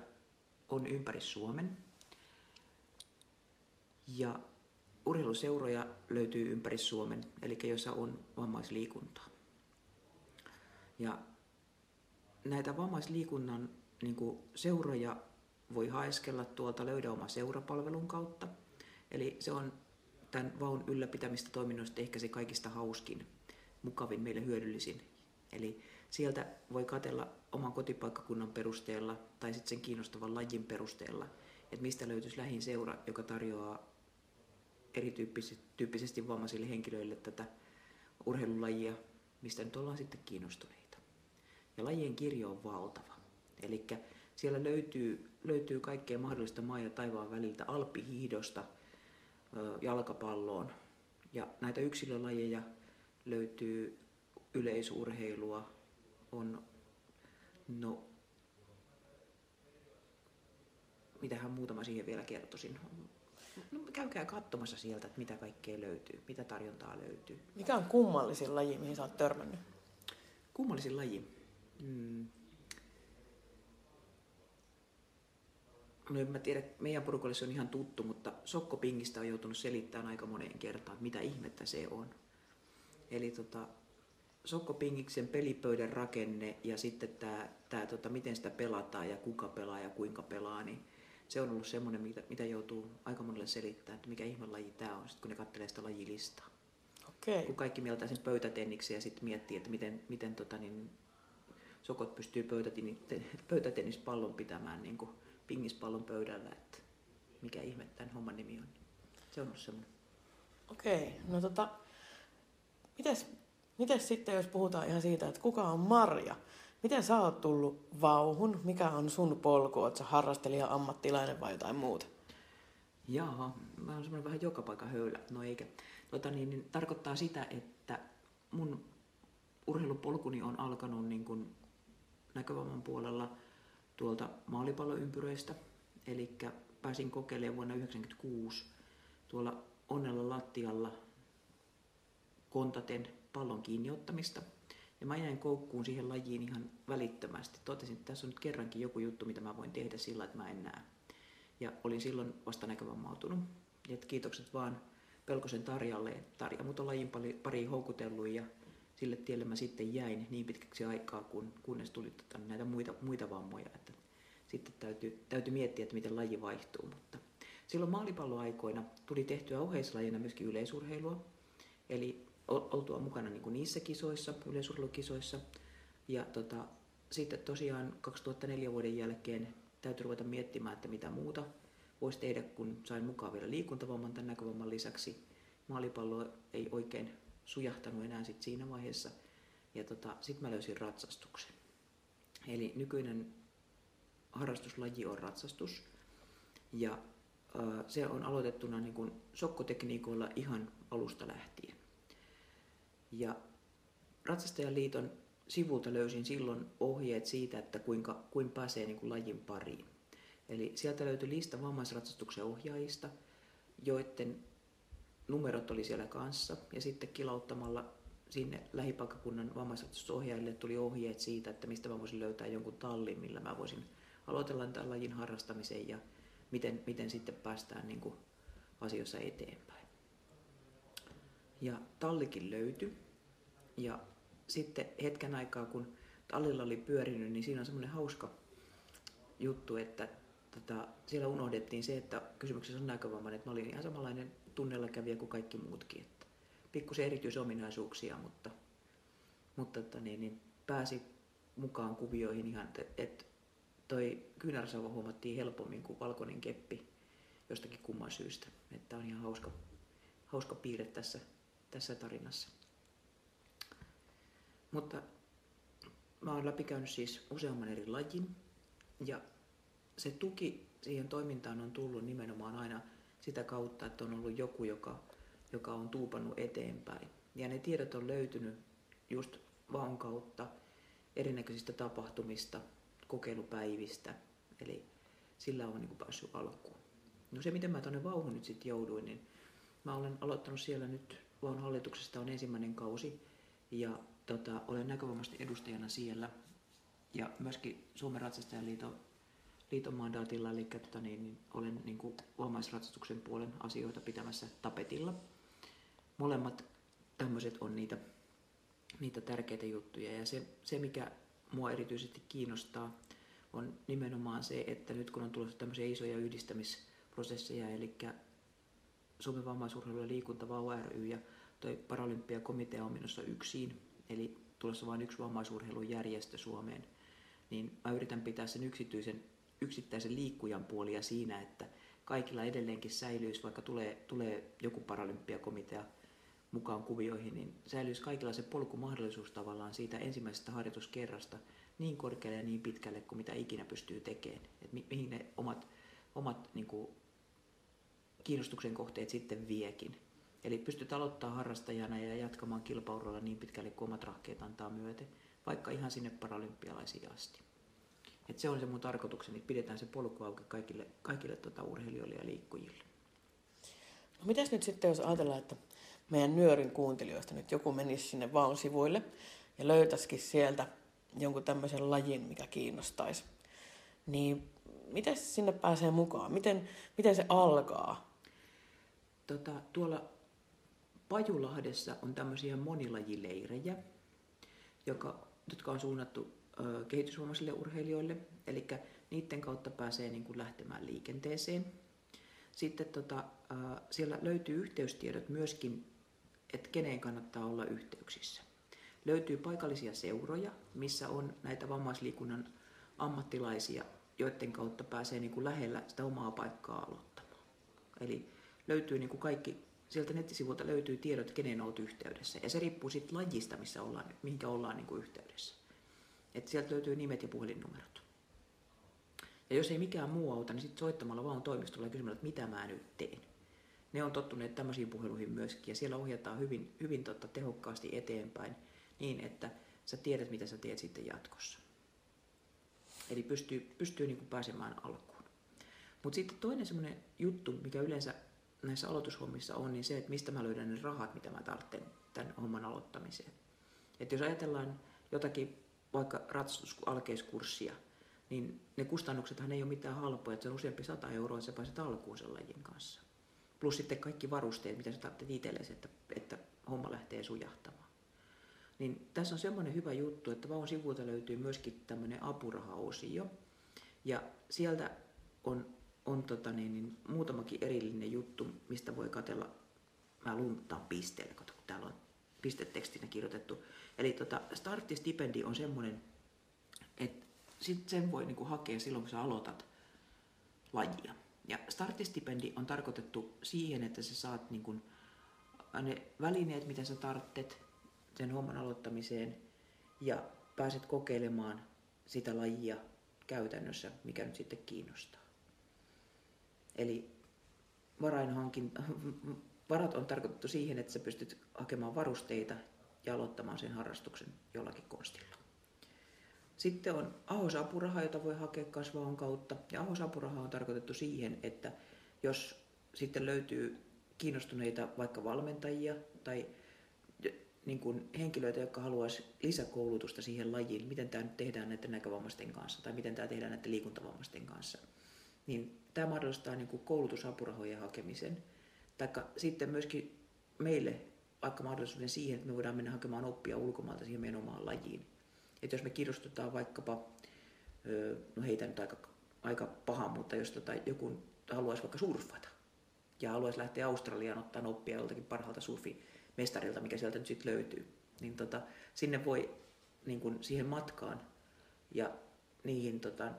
[SPEAKER 11] on ympäri Suomen. Ja urheiluseuroja löytyy ympäri Suomen, eli joissa on vammaisliikuntaa. Ja näitä vammaisliikunnan niin seuroja voi haeskella tuolta Löydä oma seurapalvelun kautta. Eli se on tämän vaun ylläpitämistä toiminnoista ehkä se kaikista hauskin, mukavin, meille hyödyllisin. Eli sieltä voi katella oman kotipaikkakunnan perusteella tai sitten sen kiinnostavan lajin perusteella, että mistä löytyisi lähin seura, joka tarjoaa erityyppisesti vammaisille henkilöille tätä urheilulajia, mistä nyt ollaan sitten kiinnostuneita. Ja lajien kirjo on valtava. Eli siellä löytyy, löytyy kaikkea mahdollista maa ja taivaan väliltä, alppihiihdosta jalkapalloon. Ja näitä yksilölajeja löytyy yleisurheilua, on no mitähän muutama siihen vielä kertoisin. No, käykää katsomassa sieltä, että mitä kaikkea löytyy, mitä tarjontaa löytyy.
[SPEAKER 2] Mikä on kummallisin laji, mihin sä oot törmännyt?
[SPEAKER 11] Kummallisin laji? Hmm. no en mä tiedä, meidän porukalle se on ihan tuttu, mutta sokkopingistä on joutunut selittämään aika moneen kertaan, mitä ihmettä se on. Eli tota, sokkopingiksen pelipöydän rakenne ja sitten tämä, tää, tota, miten sitä pelataan ja kuka pelaa ja kuinka pelaa, niin se on ollut semmoinen, mitä, mitä joutuu aika monelle selittämään, että mikä ihmelaji tämä on, sit kun ne katselee sitä lajilistaa.
[SPEAKER 2] Okay.
[SPEAKER 11] Kun kaikki mieltää sen pöytätenniksi ja sitten miettii, että miten, miten tota, niin, sokot pystyy pöytätennispallon pitämään niin kuin pingispallon pöydällä, että mikä ihme tämän homman nimi on. Se on ollut semmoinen.
[SPEAKER 2] Okei, no tota, mites, mites sitten jos puhutaan ihan siitä, että kuka on Marja? Miten sä oot tullut vauhun? Mikä on sun polku? Oot sä harrastelija, ammattilainen vai jotain muuta?
[SPEAKER 11] Jaa, mä oon semmoinen vähän joka paikka höylä. No eikä. Tota, niin, niin, tarkoittaa sitä, että mun urheilupolkuni on alkanut niin kuin näkövamman puolella – tuolta maalipalloympyröistä. Eli pääsin kokeilemaan vuonna 1996 tuolla onnella lattialla kontaten pallon kiinniottamista. Ja mä jäin koukkuun siihen lajiin ihan välittömästi. Totesin, että tässä on nyt kerrankin joku juttu, mitä mä voin tehdä sillä, että mä en näe. Ja olin silloin vasta näkövammautunut. Ja kiitokset vaan Pelkosen Tarjalle. Tarja mut on lajin pari houkutellut ja sille tielle mä sitten jäin niin pitkäksi aikaa, kun, kunnes tuli tota, näitä muita, muita vammoja. Että sitten täytyy, täytyy miettiä, että miten laji vaihtuu. Mutta silloin maalipalloaikoina tuli tehtyä oheislajina myöskin yleisurheilua. Eli oltua mukana niin kuin niissä kisoissa, yleisurheilukisoissa. Ja tota, sitten tosiaan 2004 vuoden jälkeen täytyy ruveta miettimään, että mitä muuta voisi tehdä, kun sain mukaan vielä liikuntavamman tämän näkövamman lisäksi. Maalipallo ei oikein sujahtanut enää sit siinä vaiheessa. Ja tota, sitten mä löysin ratsastuksen. Eli nykyinen harrastuslaji on ratsastus. Ja ää, se on aloitettuna niin kuin sokkotekniikoilla ihan alusta lähtien. Ja Ratsastajaliiton sivulta löysin silloin ohjeet siitä, että kuinka, kuin pääsee niin kuin lajin pariin. Eli sieltä löytyi lista vammaisratsastuksen ohjaajista, joiden numerot oli siellä kanssa. Ja sitten kilauttamalla sinne lähipaikkakunnan vammaisratsastusohjaajille tuli ohjeet siitä, että mistä mä voisin löytää jonkun tallin, millä mä voisin aloitella tämän lajin harrastamisen ja miten, miten sitten päästään niin kuin asioissa eteenpäin. Ja tallikin löytyi. Ja sitten hetken aikaa, kun tallilla oli pyörinyt, niin siinä on semmoinen hauska juttu, että tota, siellä unohdettiin se, että kysymyksessä on näkövammainen, että mä olin ihan samanlainen tunnella kävijä kuin kaikki muutkin. Että pikkusen erityisominaisuuksia, mutta, mutta että niin, niin pääsi mukaan kuvioihin ihan, että et toi kyynärsauva huomattiin helpommin kuin valkoinen keppi jostakin kumman syystä. Että on ihan hauska, hauska piirre tässä, tässä tarinassa. Mutta mä oon läpikäynyt siis useamman eri lajin ja se tuki siihen toimintaan on tullut nimenomaan aina sitä kautta, että on ollut joku, joka, joka on tuupannut eteenpäin. Ja ne tiedot on löytynyt just vaan kautta erinäköisistä tapahtumista, kokeilupäivistä. Eli sillä on niin päässyt alkuun. No se, miten mä tuonne vauhun nyt sitten jouduin, niin mä olen aloittanut siellä nyt, vauhun hallituksesta on ensimmäinen kausi. Ja tota, olen näkövammaisten edustajana siellä. Ja myöskin Suomen ratsastajaliiton liiton mandaatilla, eli tota, niin, niin, olen niin kuin, vammaisratsastuksen puolen asioita pitämässä tapetilla. Molemmat tämmöiset on niitä, niitä tärkeitä juttuja. Ja se, se, mikä mua erityisesti kiinnostaa, on nimenomaan se, että nyt kun on tulossa tämmöisiä isoja yhdistämisprosesseja, eli Suomen vammaisurheilu ja liikunta VAU ry ja toi Paralympiakomitea on menossa yksin, eli tulossa vain yksi vammaisurheilun järjestö Suomeen, niin mä yritän pitää sen yksityisen, yksittäisen liikkujan puolia siinä, että kaikilla edelleenkin säilyisi, vaikka tulee, tulee joku paralympiakomitea mukaan kuvioihin, niin säilyisi kaikilla se polkumahdollisuus tavallaan siitä ensimmäisestä harjoituskerrasta niin korkealle ja niin pitkälle kuin mitä ikinä pystyy tekemään. Et mi- mihin ne omat, omat niin kuin, kiinnostuksen kohteet sitten viekin. Eli pystyt aloittaa harrastajana ja jatkamaan kilpailulla niin pitkälle kuin omat rahkeet antaa myöten, vaikka ihan sinne paralympialaisiin asti. Et se on se mun tarkoitukseni, että pidetään se polku auki kaikille, kaikille tota urheilijoille ja liikkujille.
[SPEAKER 2] No mitäs nyt sitten, jos ajatellaan, että meidän nyörin kuuntelijoista nyt joku menisi sinne valsivuille ja löytäisikin sieltä jonkun tämmöisen lajin, mikä kiinnostaisi, niin miten sinne pääsee mukaan? Miten, miten se alkaa?
[SPEAKER 11] Tota, tuolla Pajulahdessa on tämmöisiä monilajileirejä, joka, jotka on suunnattu ö, kehitysvammaisille urheilijoille, eli niiden kautta pääsee niin kuin lähtemään liikenteeseen. Sitten tota, ö, siellä löytyy yhteystiedot myöskin, että keneen kannattaa olla yhteyksissä. Löytyy paikallisia seuroja, missä on näitä vammaisliikunnan ammattilaisia, joiden kautta pääsee niin kuin lähellä sitä omaa paikkaa aloittamaan. Eli löytyy niin kuin kaikki, sieltä nettisivulta löytyy tiedot, kenen olet yhteydessä. Ja se riippuu sitten lajista, missä ollaan, mihinkä ollaan niin kuin yhteydessä. Et sieltä löytyy nimet ja puhelinnumerot. Ja jos ei mikään muu auta, niin sitten soittamalla vaan toimistolla ja kysymällä, että mitä mä nyt teen. Ne on tottuneet tämmöisiin puheluihin myöskin ja siellä ohjataan hyvin, hyvin totta, tehokkaasti eteenpäin niin, että sä tiedät, mitä sä teet sitten jatkossa. Eli pystyy, pystyy niin kuin pääsemään alkuun. Mutta sitten toinen semmoinen juttu, mikä yleensä näissä aloitushommissa on, niin se, että mistä mä löydän ne rahat, mitä mä tarvitsen tämän homman aloittamiseen. Että jos ajatellaan jotakin vaikka ratsastusalkeiskurssia, niin ne kustannuksethan ei ole mitään halpoja, että se on useampi sata euroa, että sä pääset alkuun sen lajin kanssa. Plus sitten kaikki varusteet, mitä sä tarvitset itsellesi, että, että homma lähtee sujahtamaan. Niin tässä on semmoinen hyvä juttu, että vaan sivulta löytyy myöskin tämmöinen apurahaosio. Ja sieltä on, on tota niin, niin, muutamakin erillinen juttu, mistä voi katella. Mä lunttaan pisteelle, kato, kun täällä on pistetekstinä kirjoitettu. Eli tota, starttistipendi on semmoinen, että sit sen voi niinku hakea silloin, kun sä aloitat lajia. Ja starttistipendi on tarkoitettu siihen, että sä saat niinku ne välineet, mitä sä tarvitset sen homman aloittamiseen ja pääset kokeilemaan sitä lajia käytännössä, mikä nyt sitten kiinnostaa. Eli varainhankinta, varat on tarkoitettu siihen, että sä pystyt hakemaan varusteita ja aloittamaan sen harrastuksen jollakin konstilla. Sitten on ahosapuraha, jota voi hakea kasvavan kautta. Ja ahosapuraha on tarkoitettu siihen, että jos sitten löytyy kiinnostuneita vaikka valmentajia tai niin kuin henkilöitä, jotka haluaisi lisäkoulutusta siihen lajiin, miten tämä nyt tehdään näiden näkövammaisten kanssa tai miten tämä tehdään näiden liikuntavammaisten kanssa, niin tämä mahdollistaa niin kuin koulutusapurahojen hakemisen. Taikka sitten myöskin meille vaikka mahdollisuuden siihen, että me voidaan mennä hakemaan oppia ulkomailta siihen meidän omaan lajiin. Että jos me kiinnostutaan vaikkapa, no heitä nyt aika, aika paha, mutta jos tota, joku haluaisi vaikka surfata ja haluaisi lähteä Australiaan ottaa oppia joltakin parhaalta surfimestarilta, mikä sieltä nyt sitten löytyy, niin tota, sinne voi niin kun siihen matkaan ja niihin tota,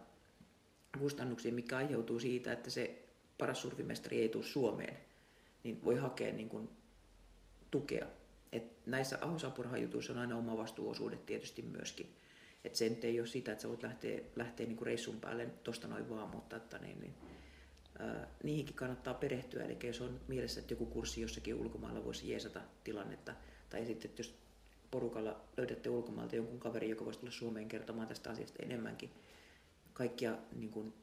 [SPEAKER 11] kustannuksiin, mikä aiheutuu siitä, että se paras surfimestari ei tule Suomeen, niin voi hakea niin kun tukea. Et näissä ahosapurahajutuissa on aina oma vastuuosuudet tietysti myöskin. Et se nyt ei ole sitä, että sä voit lähteä, lähteä niin kuin reissun päälle tosta noin vaan, mutta että niin, niin, ää, niihinkin kannattaa perehtyä. Eli jos on mielessä, että joku kurssi jossakin ulkomailla voisi jeesata tilannetta, tai sitten että jos porukalla löydätte ulkomailta jonkun kaverin, joka voisi tulla Suomeen kertomaan tästä asiasta enemmänkin, kaikkia niin kuin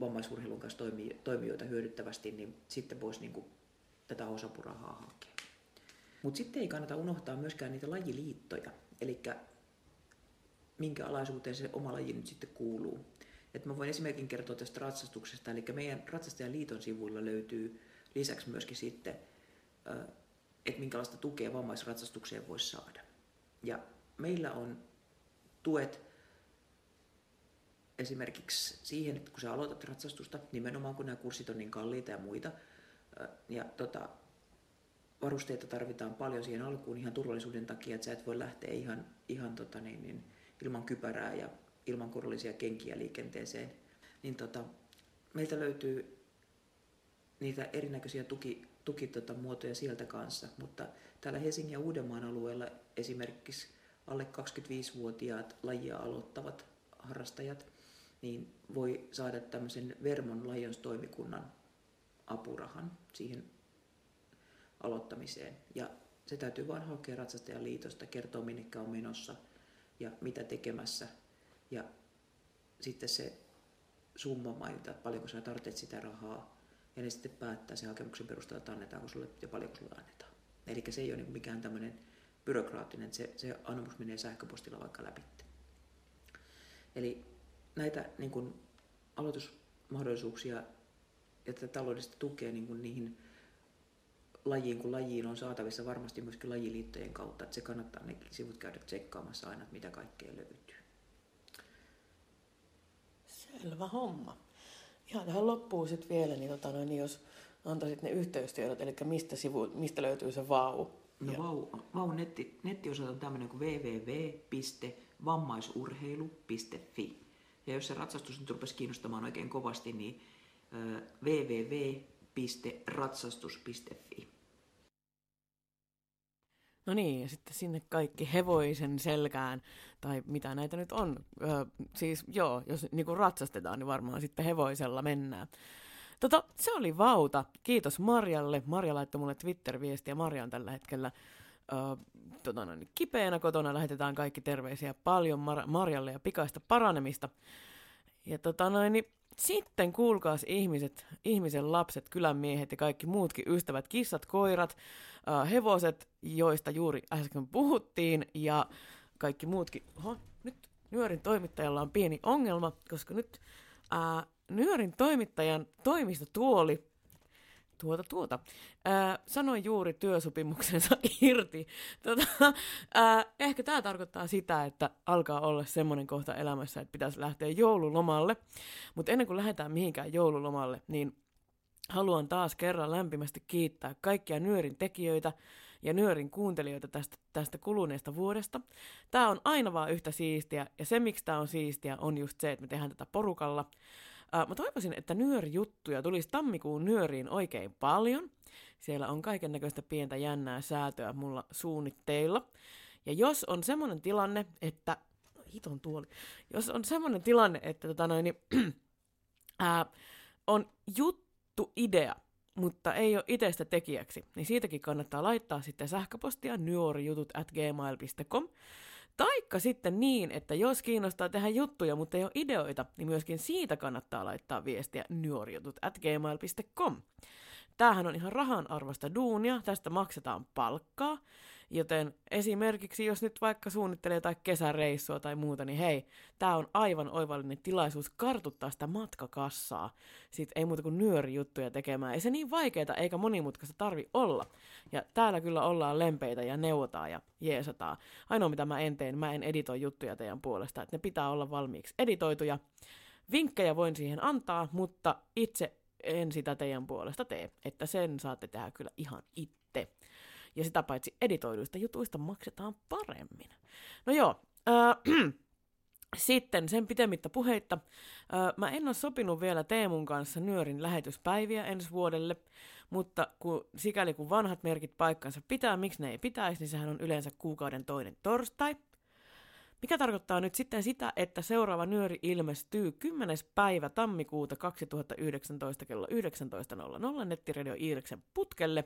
[SPEAKER 11] vammaisurheilun kanssa toimijoita hyödyttävästi, niin sitten voisi niin kuin, tätä osapurahaa hakea. Mutta sitten ei kannata unohtaa myöskään niitä lajiliittoja, eli minkä alaisuuteen se oma laji nyt sitten kuuluu. Et mä voin esimerkin kertoa tästä ratsastuksesta, eli meidän Ratsastajaliiton sivuilla löytyy lisäksi myöskin sitten, että minkälaista tukea vammaisratsastukseen voisi saada. Ja meillä on tuet esimerkiksi siihen, että kun sä aloitat ratsastusta, nimenomaan kun nämä kurssit on niin kalliita ja muita, ja tota, varusteita tarvitaan paljon siihen alkuun ihan turvallisuuden takia, että sä et voi lähteä ihan, ihan tota niin, niin, ilman kypärää ja ilman korollisia kenkiä liikenteeseen. Niin tota, meiltä löytyy niitä erinäköisiä tuki, tukitomuotoja tota, muotoja sieltä kanssa, mutta täällä Helsingin ja Uudenmaan alueella esimerkiksi alle 25-vuotiaat lajia aloittavat harrastajat niin voi saada tämmöisen Vermon Lions-toimikunnan apurahan siihen aloittamiseen. Ja se täytyy vain hakea ratsastajan liitosta, kertoa minnekä on menossa ja mitä tekemässä. Ja sitten se summa mainita, että paljonko sä tarvitset sitä rahaa. Ja ne sitten päättää sen hakemuksen perusteella, että annetaanko sulle ja paljonko sulle annetaan. Eli se ei ole niin mikään tämmöinen byrokraattinen, se, se anomus menee sähköpostilla vaikka läpi. Eli näitä niin kuin, aloitusmahdollisuuksia ja tätä taloudellista tukea niin kuin niihin lajiin kuin lajiin on saatavissa varmasti myöskin lajiliittojen kautta, että se kannattaa ne sivut käydä tsekkaamassa aina, että mitä kaikkea löytyy.
[SPEAKER 2] Selvä homma. Ihan tähän loppuun sitten vielä, niin, tota, niin jos antaisit ne yhteystiedot, eli mistä, sivu, mistä löytyy se VAU?
[SPEAKER 11] No VAU, VAU netti, nettiosoite on tämmöinen kuin www.vammaisurheilu.fi. Ja jos se ratsastus nyt rupesi kiinnostamaan oikein kovasti, niin www.ratsastus.fi.
[SPEAKER 2] No niin, ja sitten sinne kaikki hevoisen selkään, tai mitä näitä nyt on. Ö, siis joo, jos niinku ratsastetaan, niin varmaan sitten hevosella mennään. Tota, se oli vauta. Kiitos Marjalle. Marja laittoi mulle Twitter-viestiä. Marja on tällä hetkellä ö, tota noin, kipeänä kotona. Lähetetään kaikki terveisiä paljon Mar- Marjalle ja pikaista paranemista. Ja tota noin, niin sitten kuulkaas ihmiset, ihmisen lapset, kylän miehet ja kaikki muutkin ystävät, kissat, koirat, äh, hevoset, joista juuri äsken puhuttiin, ja kaikki muutkin. Oho, nyt Nyörin toimittajalla on pieni ongelma, koska nyt äh, Nyörin toimittajan toimistotuoli tuota, tuota. Ää, sanoin juuri työsopimuksensa irti. Tota, ää, ehkä tämä tarkoittaa sitä, että alkaa olla semmoinen kohta elämässä, että pitäisi lähteä joululomalle. Mutta ennen kuin lähdetään mihinkään joululomalle, niin haluan taas kerran lämpimästi kiittää kaikkia Nyörin tekijöitä ja Nyörin kuuntelijoita tästä, tästä kuluneesta vuodesta. Tämä on aina vaan yhtä siistiä, ja se miksi tämä on siistiä on just se, että me tehdään tätä porukalla. Uh, mä toivoisin, että nyörijuttuja tulisi tammikuun nyöriin oikein paljon. Siellä on kaiken näköistä pientä jännää säätöä mulla suunnitteilla. Ja jos on semmoinen tilanne, että... No, hiton tuoli. Jos on semmoinen tilanne, että tota noin, niin, ää, on juttu idea, mutta ei ole itsestä tekijäksi, niin siitäkin kannattaa laittaa sitten sähköpostia nyorijutut at gmail.com. Taikka sitten niin, että jos kiinnostaa tehdä juttuja, mutta ei ole ideoita, niin myöskin siitä kannattaa laittaa viestiä nyorijutut at gmail.com. Tämähän on ihan rahan arvosta duunia, tästä maksetaan palkkaa, joten esimerkiksi jos nyt vaikka suunnittelee tai kesäreissua tai muuta, niin hei, tämä on aivan oivallinen tilaisuus kartuttaa sitä matkakassaa. Sitten ei muuta kuin nyörijuttuja tekemään. Ei se niin vaikeaa eikä monimutkaista tarvi olla. Ja täällä kyllä ollaan lempeitä ja neuvotaan ja jeesataan. Ainoa mitä mä en teen, mä en editoi juttuja teidän puolesta, että ne pitää olla valmiiksi editoituja. Vinkkejä voin siihen antaa, mutta itse en sitä teidän puolesta tee, että sen saatte tehdä kyllä ihan itse. Ja sitä paitsi editoiduista jutuista maksetaan paremmin. No joo, äh, sitten sen pitemmittä puheitta. Äh, mä en ole sopinut vielä Teemun kanssa Nyörin lähetyspäiviä ensi vuodelle, mutta kun, sikäli kun vanhat merkit paikkansa pitää, miksi ne ei pitäisi, niin sehän on yleensä kuukauden toinen torstai. Mikä tarkoittaa nyt sitten sitä, että seuraava nyöri ilmestyy 10. päivä tammikuuta 2019 kello 19.00 nettiradio Iireksen putkelle.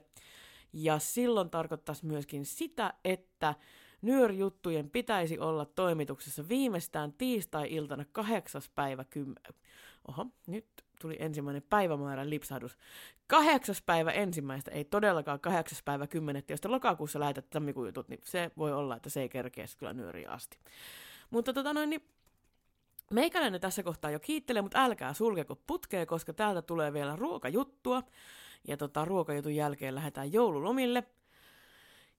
[SPEAKER 2] Ja silloin tarkoittaisi myöskin sitä, että nyörijuttujen pitäisi olla toimituksessa viimeistään tiistai-iltana 8. päivä 10. Oho, nyt tuli ensimmäinen päivämäärän lipsahdus. Kahdeksas päivä ensimmäistä, ei todellakaan kahdeksas päivä kymmenettä, jos te lokakuussa lähetät tammikuun jutut, niin se voi olla, että se ei kerkeä kyllä nyöriä asti. Mutta tota noin, niin meikäläinen tässä kohtaa jo kiittelee, mutta älkää sulkeko putkea, koska täältä tulee vielä ruokajuttua. Ja tota, ruokajutun jälkeen lähdetään joululomille.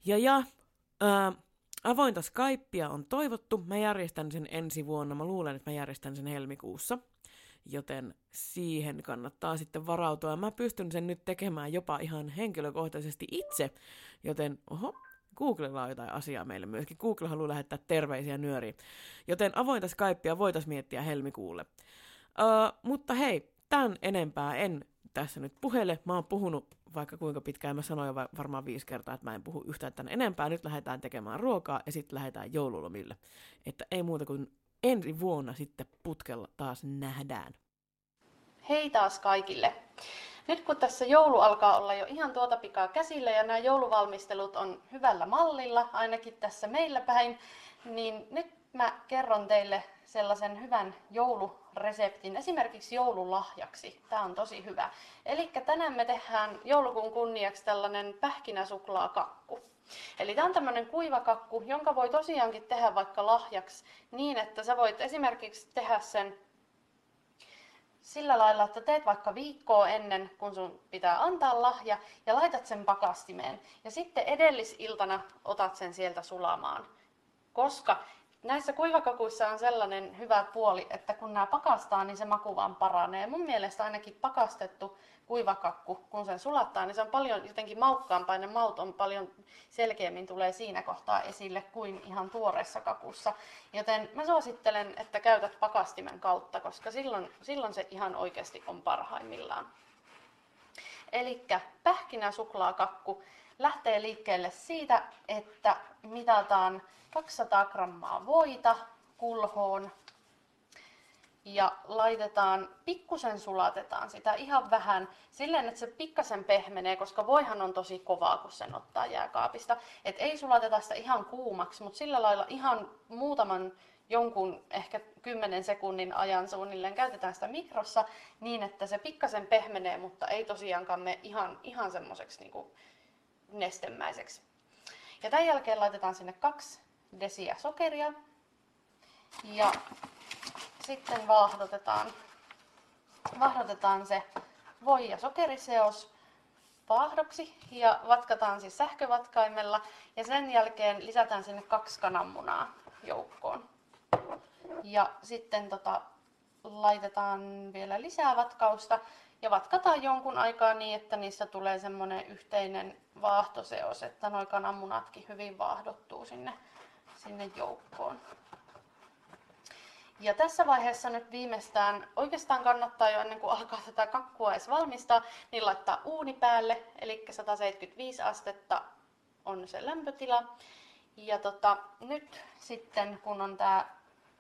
[SPEAKER 2] Ja ja, ää, avointa Skypea on toivottu. Mä järjestän sen ensi vuonna. Mä luulen, että mä järjestän sen helmikuussa joten siihen kannattaa sitten varautua. Mä pystyn sen nyt tekemään jopa ihan henkilökohtaisesti itse, joten oho, Googlella on jotain asiaa meille myöskin. Google haluaa lähettää terveisiä nyöriin. Joten avointa Skypea voitaisiin miettiä helmikuulle. Uh, mutta hei, tämän enempää en tässä nyt puhele. Mä oon puhunut vaikka kuinka pitkään, mä sanoin varmaan viisi kertaa, että mä en puhu yhtään tänne enempää. Nyt lähdetään tekemään ruokaa ja sitten lähdetään joululomille. Että ei muuta kuin ensi vuonna sitten putkella taas nähdään.
[SPEAKER 12] Hei taas kaikille. Nyt kun tässä joulu alkaa olla jo ihan tuota pikaa käsillä ja nämä jouluvalmistelut on hyvällä mallilla, ainakin tässä meillä päin, niin nyt mä kerron teille sellaisen hyvän joulureseptin, esimerkiksi joululahjaksi. Tämä on tosi hyvä. Eli tänään me tehdään joulukuun kunniaksi tällainen pähkinäsuklaakakku. Eli tämä on tämmöinen kuivakakku, jonka voi tosiaankin tehdä vaikka lahjaksi niin, että sä voit esimerkiksi tehdä sen sillä lailla, että teet vaikka viikkoa ennen, kun sun pitää antaa lahja, ja laitat sen pakastimeen. Ja sitten edellisiltana otat sen sieltä sulamaan. Koska näissä kuivakakuissa on sellainen hyvä puoli, että kun nämä pakastaa, niin se maku vaan paranee. Mun mielestä ainakin pakastettu kuivakakku, kun sen sulattaa, niin se on paljon jotenkin maukkaampaa ja maut on paljon selkeämmin tulee siinä kohtaa esille kuin ihan tuoreessa kakussa. Joten mä suosittelen, että käytät pakastimen kautta, koska silloin, silloin se ihan oikeasti on parhaimmillaan. Eli pähkinäsuklaakakku lähtee liikkeelle siitä, että mitataan 200 grammaa voita kulhoon ja laitetaan, pikkusen sulatetaan sitä ihan vähän silleen, että se pikkasen pehmenee, koska voihan on tosi kovaa, kun sen ottaa jääkaapista. Et ei sulateta sitä ihan kuumaksi, mutta sillä lailla ihan muutaman jonkun ehkä 10 sekunnin ajan suunnilleen käytetään sitä mikrossa niin, että se pikkasen pehmenee, mutta ei tosiaankaan me ihan, ihan semmoiseksi niin nestemäiseksi. Ja tämän jälkeen laitetaan sinne kaksi desiä sokeria ja sitten vaahdotetaan, vaahdotetaan se voi- ja sokeriseos vaahdoksi ja vatkataan siis sähkövatkaimella ja sen jälkeen lisätään sinne kaksi kananmunaa joukkoon. Ja sitten tota, laitetaan vielä lisää vatkausta ja vatkataan jonkun aikaa niin, että niistä tulee semmoinen yhteinen vaahtoseos, että nuo kananmunatkin hyvin vaahdottuu sinne, sinne joukkoon. Ja tässä vaiheessa nyt viimeistään, oikeastaan kannattaa jo ennen kuin alkaa tätä kakkua edes valmistaa, niin laittaa uuni päälle, eli 175 astetta on se lämpötila. Ja tota, nyt sitten kun on tämä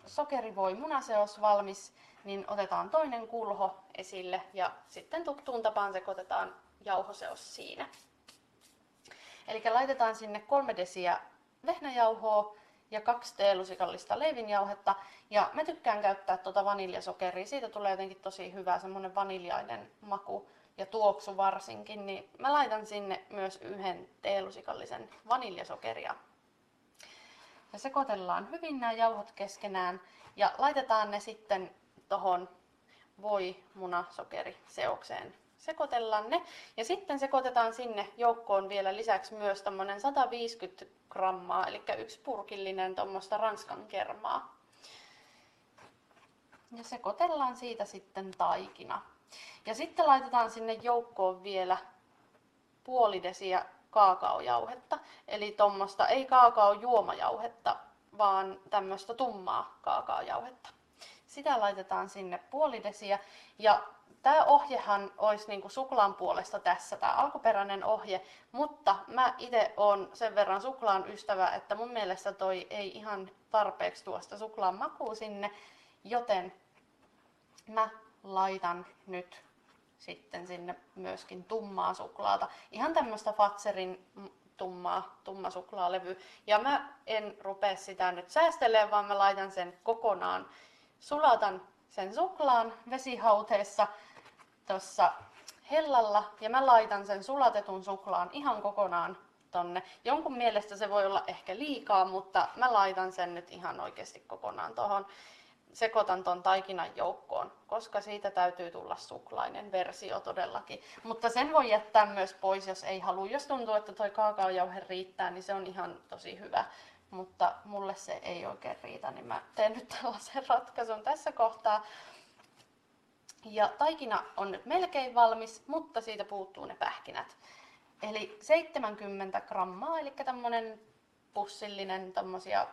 [SPEAKER 12] sokerivoi munaseos valmis, niin otetaan toinen kulho esille ja sitten tuttuun tapaan sekoitetaan jauhoseos siinä. Eli laitetaan sinne kolme desiä vehnäjauhoa ja kaksi teelusikallista leivinjauhetta. Ja mä tykkään käyttää tuota vaniljasokeria. Siitä tulee jotenkin tosi hyvä semmonen vaniljainen maku ja tuoksu varsinkin. Niin mä laitan sinne myös yhden teelusikallisen vaniljasokeria. Ja sekoitellaan hyvin nämä jauhot keskenään ja laitetaan ne sitten tohon voi munasokeri seokseen sekoitellaan ne. Ja sitten sekoitetaan sinne joukkoon vielä lisäksi myös tämmöinen 150 grammaa, eli yksi purkillinen tuommoista ranskan kermaa. Ja sekoitellaan siitä sitten taikina. Ja sitten laitetaan sinne joukkoon vielä puoli desiä kaakaojauhetta. Eli tuommoista ei kaakaojuomajauhetta, vaan tämmöistä tummaa kaakaojauhetta. Sitä laitetaan sinne puoli desiä. Ja Tämä ohjehan olisi niin kuin suklaan puolesta tässä, tämä alkuperäinen ohje, mutta mä itse olen sen verran suklaan ystävä, että mun mielestä toi ei ihan tarpeeksi tuosta suklaan makuu sinne, joten mä laitan nyt sitten sinne myöskin tummaa suklaata. Ihan tämmöistä Fatserin tummaa, tumma suklaalevy. Ja mä en rupea sitä nyt säästelemään, vaan mä laitan sen kokonaan. Sulatan sen suklaan vesihauteessa tuossa hellalla ja mä laitan sen sulatetun suklaan ihan kokonaan tonne. Jonkun mielestä se voi olla ehkä liikaa, mutta mä laitan sen nyt ihan oikeasti kokonaan tuohon. Sekoitan ton taikinan joukkoon, koska siitä täytyy tulla suklainen versio todellakin. Mutta sen voi jättää myös pois, jos ei halua. Jos tuntuu, että toi kaakaojauhe riittää, niin se on ihan tosi hyvä. Mutta mulle se ei oikein riitä, niin mä teen nyt tällaisen ratkaisun tässä kohtaa. Ja taikina on nyt melkein valmis, mutta siitä puuttuu ne pähkinät. Eli 70 grammaa, eli tämmönen pussillinen tämmöisiä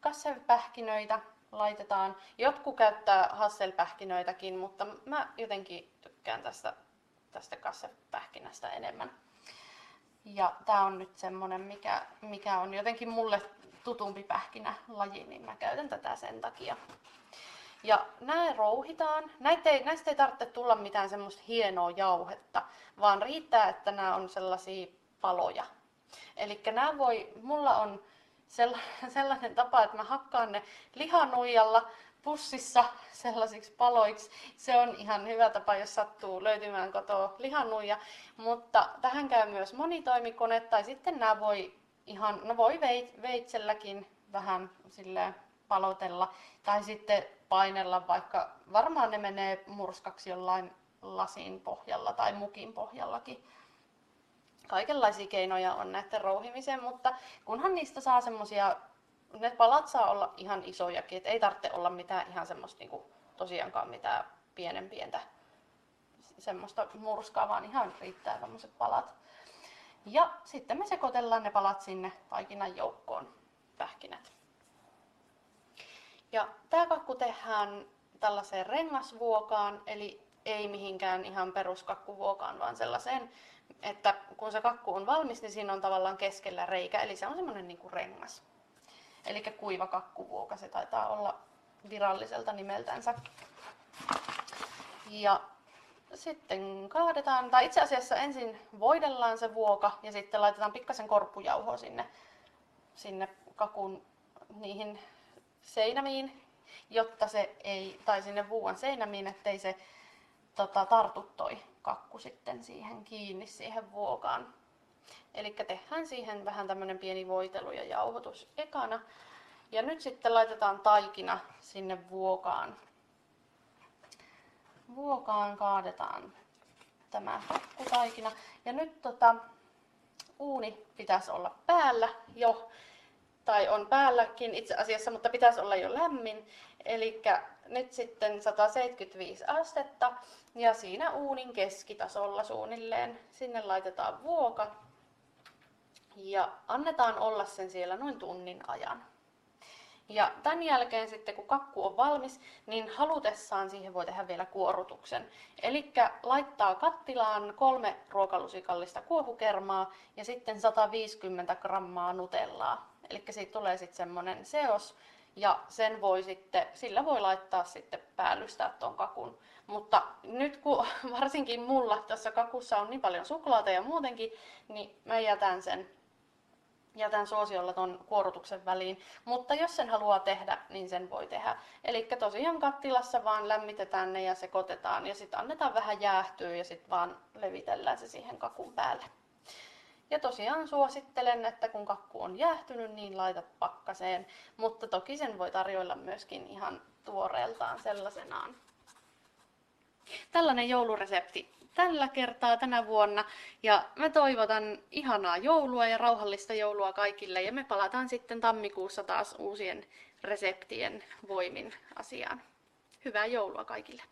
[SPEAKER 12] kasselpähkinöitä laitetaan. Jotkut käyttää hasselpähkinöitäkin, mutta mä jotenkin tykkään tästä, tästä kassepähkinästä enemmän. Ja tää on nyt semmonen, mikä, mikä on jotenkin mulle tutumpi pähkinälaji, niin mä käytän tätä sen takia. Ja nämä rouhitaan. Näitä ei, näistä ei tarvitse tulla mitään semmoista hienoa jauhetta, vaan riittää, että nämä on sellaisia paloja. Eli nämä voi, mulla on sellainen tapa, että mä hakkaan ne lihanuijalla pussissa sellaisiksi paloiksi. Se on ihan hyvä tapa, jos sattuu löytymään kotoa lihanuija. Mutta tähän käy myös monitoimikone, tai sitten nämä voi ihan, no voi veitselläkin vähän silleen palotella. Tai sitten painella, vaikka varmaan ne menee murskaksi jollain lasin pohjalla tai mukin pohjallakin. Kaikenlaisia keinoja on näiden rouhimiseen, mutta kunhan niistä saa semmosia, ne palat saa olla ihan isojakin, et ei tarvitse olla mitään ihan semmoista niinku, tosiaankaan mitään pienen pientä semmoista murskaa, vaan ihan riittää tämmöiset palat. Ja sitten me sekoitellaan ne palat sinne taikinan joukkoon, pähkinät. Ja tämä kakku tehdään tällaiseen rengasvuokaan, eli ei mihinkään ihan peruskakkuvuokaan, vaan sellaiseen, että kun se kakku on valmis, niin siinä on tavallaan keskellä reikä, eli se on semmoinen niin kuin rengas. Eli kuiva kakkuvuoka, se taitaa olla viralliselta nimeltänsä. Ja sitten kaadetaan, tai itse asiassa ensin voidellaan se vuoka ja sitten laitetaan pikkasen korppujauhoa sinne, sinne kakun niihin seinämiin, jotta se ei, tai sinne vuuan seinämiin, ettei se tota, tartu toi kakku sitten siihen kiinni siihen vuokaan. Eli tehdään siihen vähän tämmönen pieni voitelu ja jauhotus ekana. Ja nyt sitten laitetaan taikina sinne vuokaan. Vuokaan kaadetaan tämä kakkutaikina. Ja nyt tota, uuni pitäisi olla päällä jo tai on päälläkin itse asiassa, mutta pitäisi olla jo lämmin. Eli nyt sitten 175 astetta ja siinä uunin keskitasolla suunnilleen. Sinne laitetaan vuoka ja annetaan olla sen siellä noin tunnin ajan. Ja tämän jälkeen sitten kun kakku on valmis, niin halutessaan siihen voi tehdä vielä kuorutuksen. Eli laittaa kattilaan kolme ruokalusikallista kuohukermaa ja sitten 150 grammaa nutellaa. Eli siitä tulee sitten semmoinen seos, Ja sen voi sitten, sillä voi laittaa sitten päällystää tuon kakun. Mutta nyt kun varsinkin mulla tässä kakussa on niin paljon suklaata ja muutenkin, niin mä jätän sen jätän suosiolla ton kuorutuksen väliin, mutta jos sen haluaa tehdä, niin sen voi tehdä. Eli tosiaan kattilassa vaan lämmitetään ne ja sekoitetaan ja sitten annetaan vähän jäähtyä ja sitten vaan levitellään se siihen kakun päälle. Ja tosiaan suosittelen, että kun kakku on jäähtynyt, niin laitat pakkaseen, mutta toki sen voi tarjoilla myöskin ihan tuoreeltaan sellaisenaan. Tällainen jouluresepti tällä kertaa tänä vuonna. Ja mä toivotan ihanaa joulua ja rauhallista joulua kaikille. Ja me palataan sitten tammikuussa taas uusien reseptien voimin asiaan. Hyvää joulua kaikille!